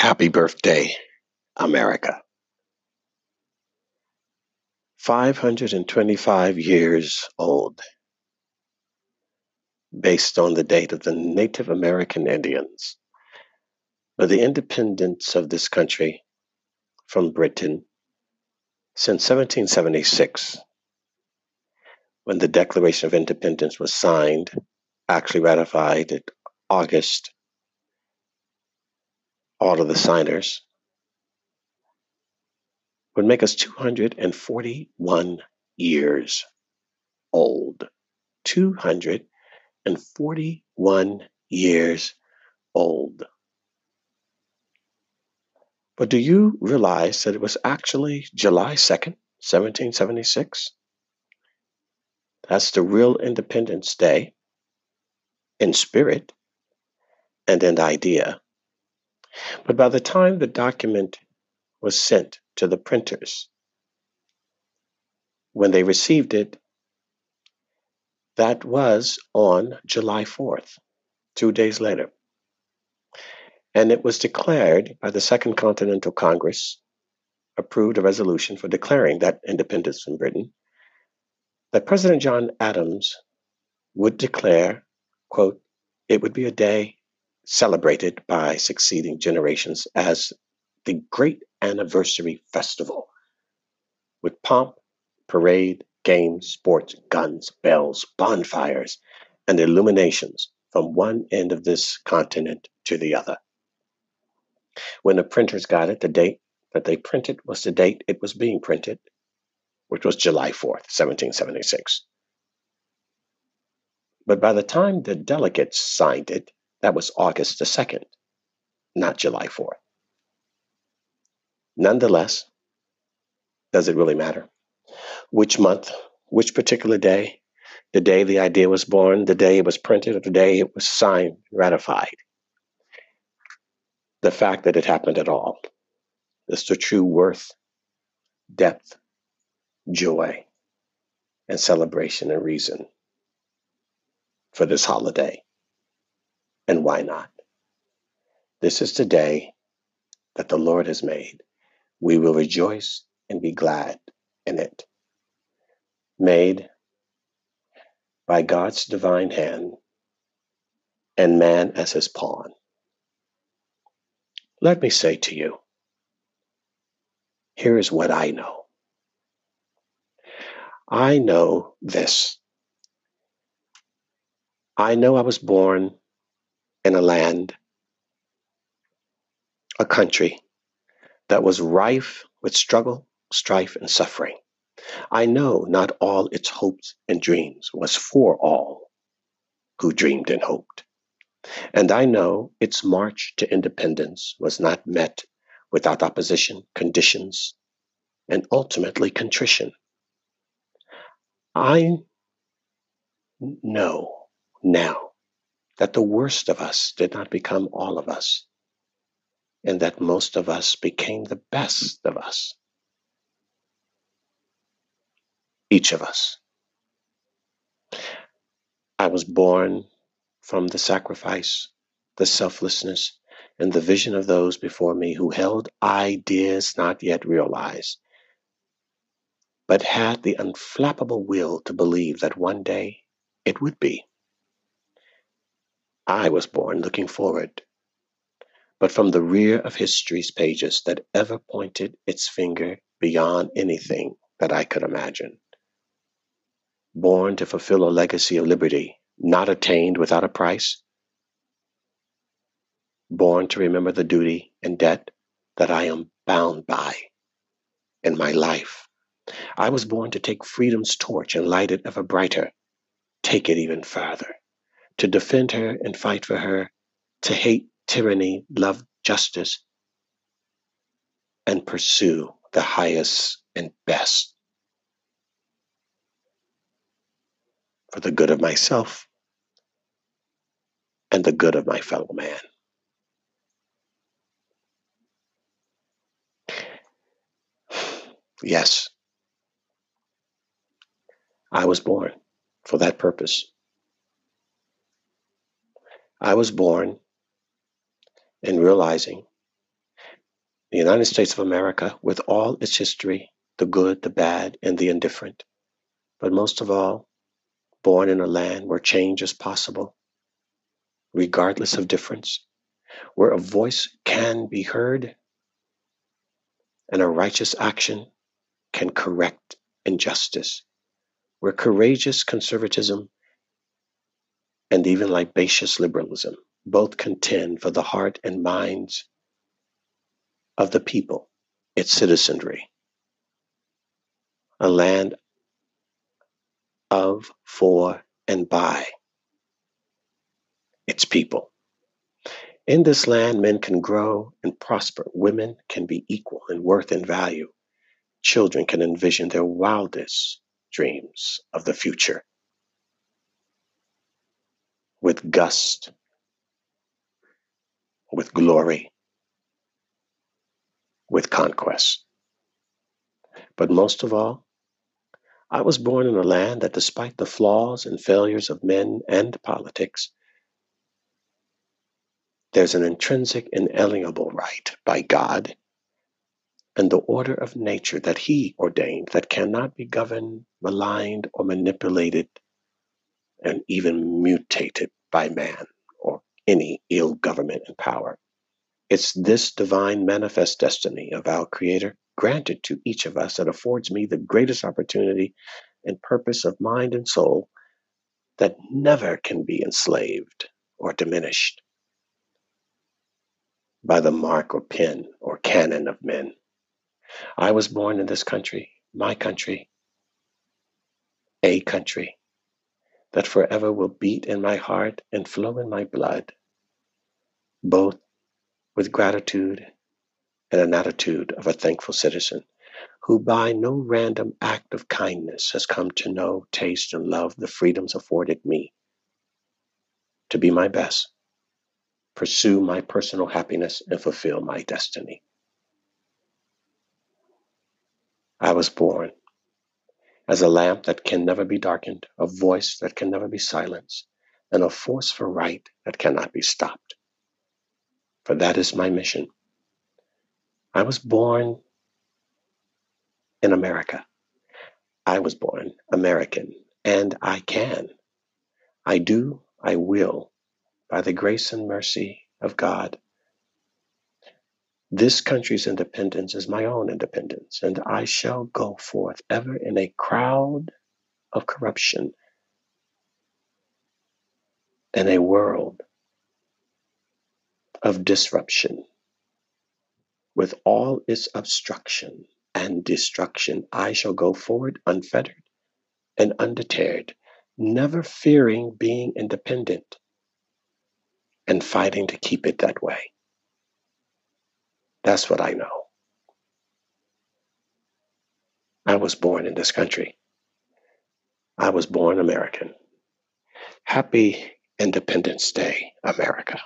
Happy birthday, America. 525 years old, based on the date of the Native American Indians, but the independence of this country from Britain since 1776, when the Declaration of Independence was signed, actually ratified in August all of the signers, would make us 241 years old. 241 years old. But do you realize that it was actually July 2nd, 1776? That's the real Independence Day in spirit and in idea. But by the time the document was sent to the printers, when they received it, that was on July 4th, two days later. And it was declared by the Second Continental Congress, approved a resolution for declaring that independence from Britain, that President John Adams would declare, quote, it would be a day celebrated by succeeding generations as the great anniversary festival with pomp, parade, games, sports, guns, bells, bonfires, and illuminations from one end of this continent to the other. When the printers got it, the date that they printed was the date it was being printed, which was July 4th, 1776. But by the time the delegates signed it, that was August the 2nd, not July 4th. Nonetheless, does it really matter? Which month, which particular day, the day the idea was born, the day it was printed, or the day it was signed, ratified? The fact that it happened at all is the true worth, depth, joy, and celebration and reason for this holiday. And why not? This is the day that the Lord has made. We will rejoice and be glad in it. Made by God's divine hand and man as his pawn. Let me say to you here is what I know. I know this. I know I was born in a land, a country that was rife with struggle, strife, and suffering. I know not all its hopes and dreams was for all who dreamed and hoped. And I know its march to independence was not met without opposition, conditions, and ultimately contrition. I know now that the worst of us did not become all of us, and that most of us became the best of us. Each of us. I was born from the sacrifice, the selflessness, and the vision of those before me who held ideas not yet realized, but had the unflappable will to believe that one day it would be. I was born looking forward, but from the rear of history's pages that ever pointed its finger beyond anything that I could imagine. Born to fulfill a legacy of liberty not attained without a price. Born to remember the duty and debt that I am bound by in my life. I was born to take freedom's torch and light it ever brighter, take it even further to defend her and fight for her, to hate tyranny, love justice, and pursue the highest and best for the good of myself and the good of my fellow man. Yes, I was born for that purpose. I was born in realizing The United States of America, with all its history, the good, the bad, and the indifferent, but most of all, born in a land where change is possible, regardless of difference, where a voice can be heard and a righteous action can correct injustice, where courageous conservatism and even libacious liberalism both contend for the heart and minds of the people, its citizenry. A land of, for, and by its people. In this land, men can grow and prosper. Women can be equal in worth and value. Children can envision their wildest dreams of the future with gust, with glory, with conquest. But most of all, I was born in a land that, despite the flaws and failures of men and politics, there's an intrinsic, inalienable right by God and the order of nature that He ordained that cannot be governed, maligned, or manipulated, and even mutated by man or any ill government and power. It's this divine manifest destiny of our Creator granted to each of us that affords me the greatest opportunity and purpose of mind and soul that never can be enslaved or diminished by the mark or pen or cannon of men. I was born in this country, my country, a country that forever will beat in my heart and flow in my blood, both with gratitude and an attitude of a thankful citizen who by no random act of kindness has come to know, taste, and love the freedoms afforded me to be my best pursue my personal happiness, and fulfill my destiny. I was born as a lamp that can never be darkened, a voice that can never be silenced, and a force for right that cannot be stopped. For that is my mission. I was born in America. I was born American, and I can. I do, I will by the grace and mercy of God. This country's independence is my own independence, and I shall go forth ever in a crowd of corruption and a world of disruption. With all its obstruction and destruction, I shall go forward unfettered and undeterred, never fearing being independent and fighting to keep it that way. That's what I know. I was born in this country. I was born American. Happy Independence Day, America.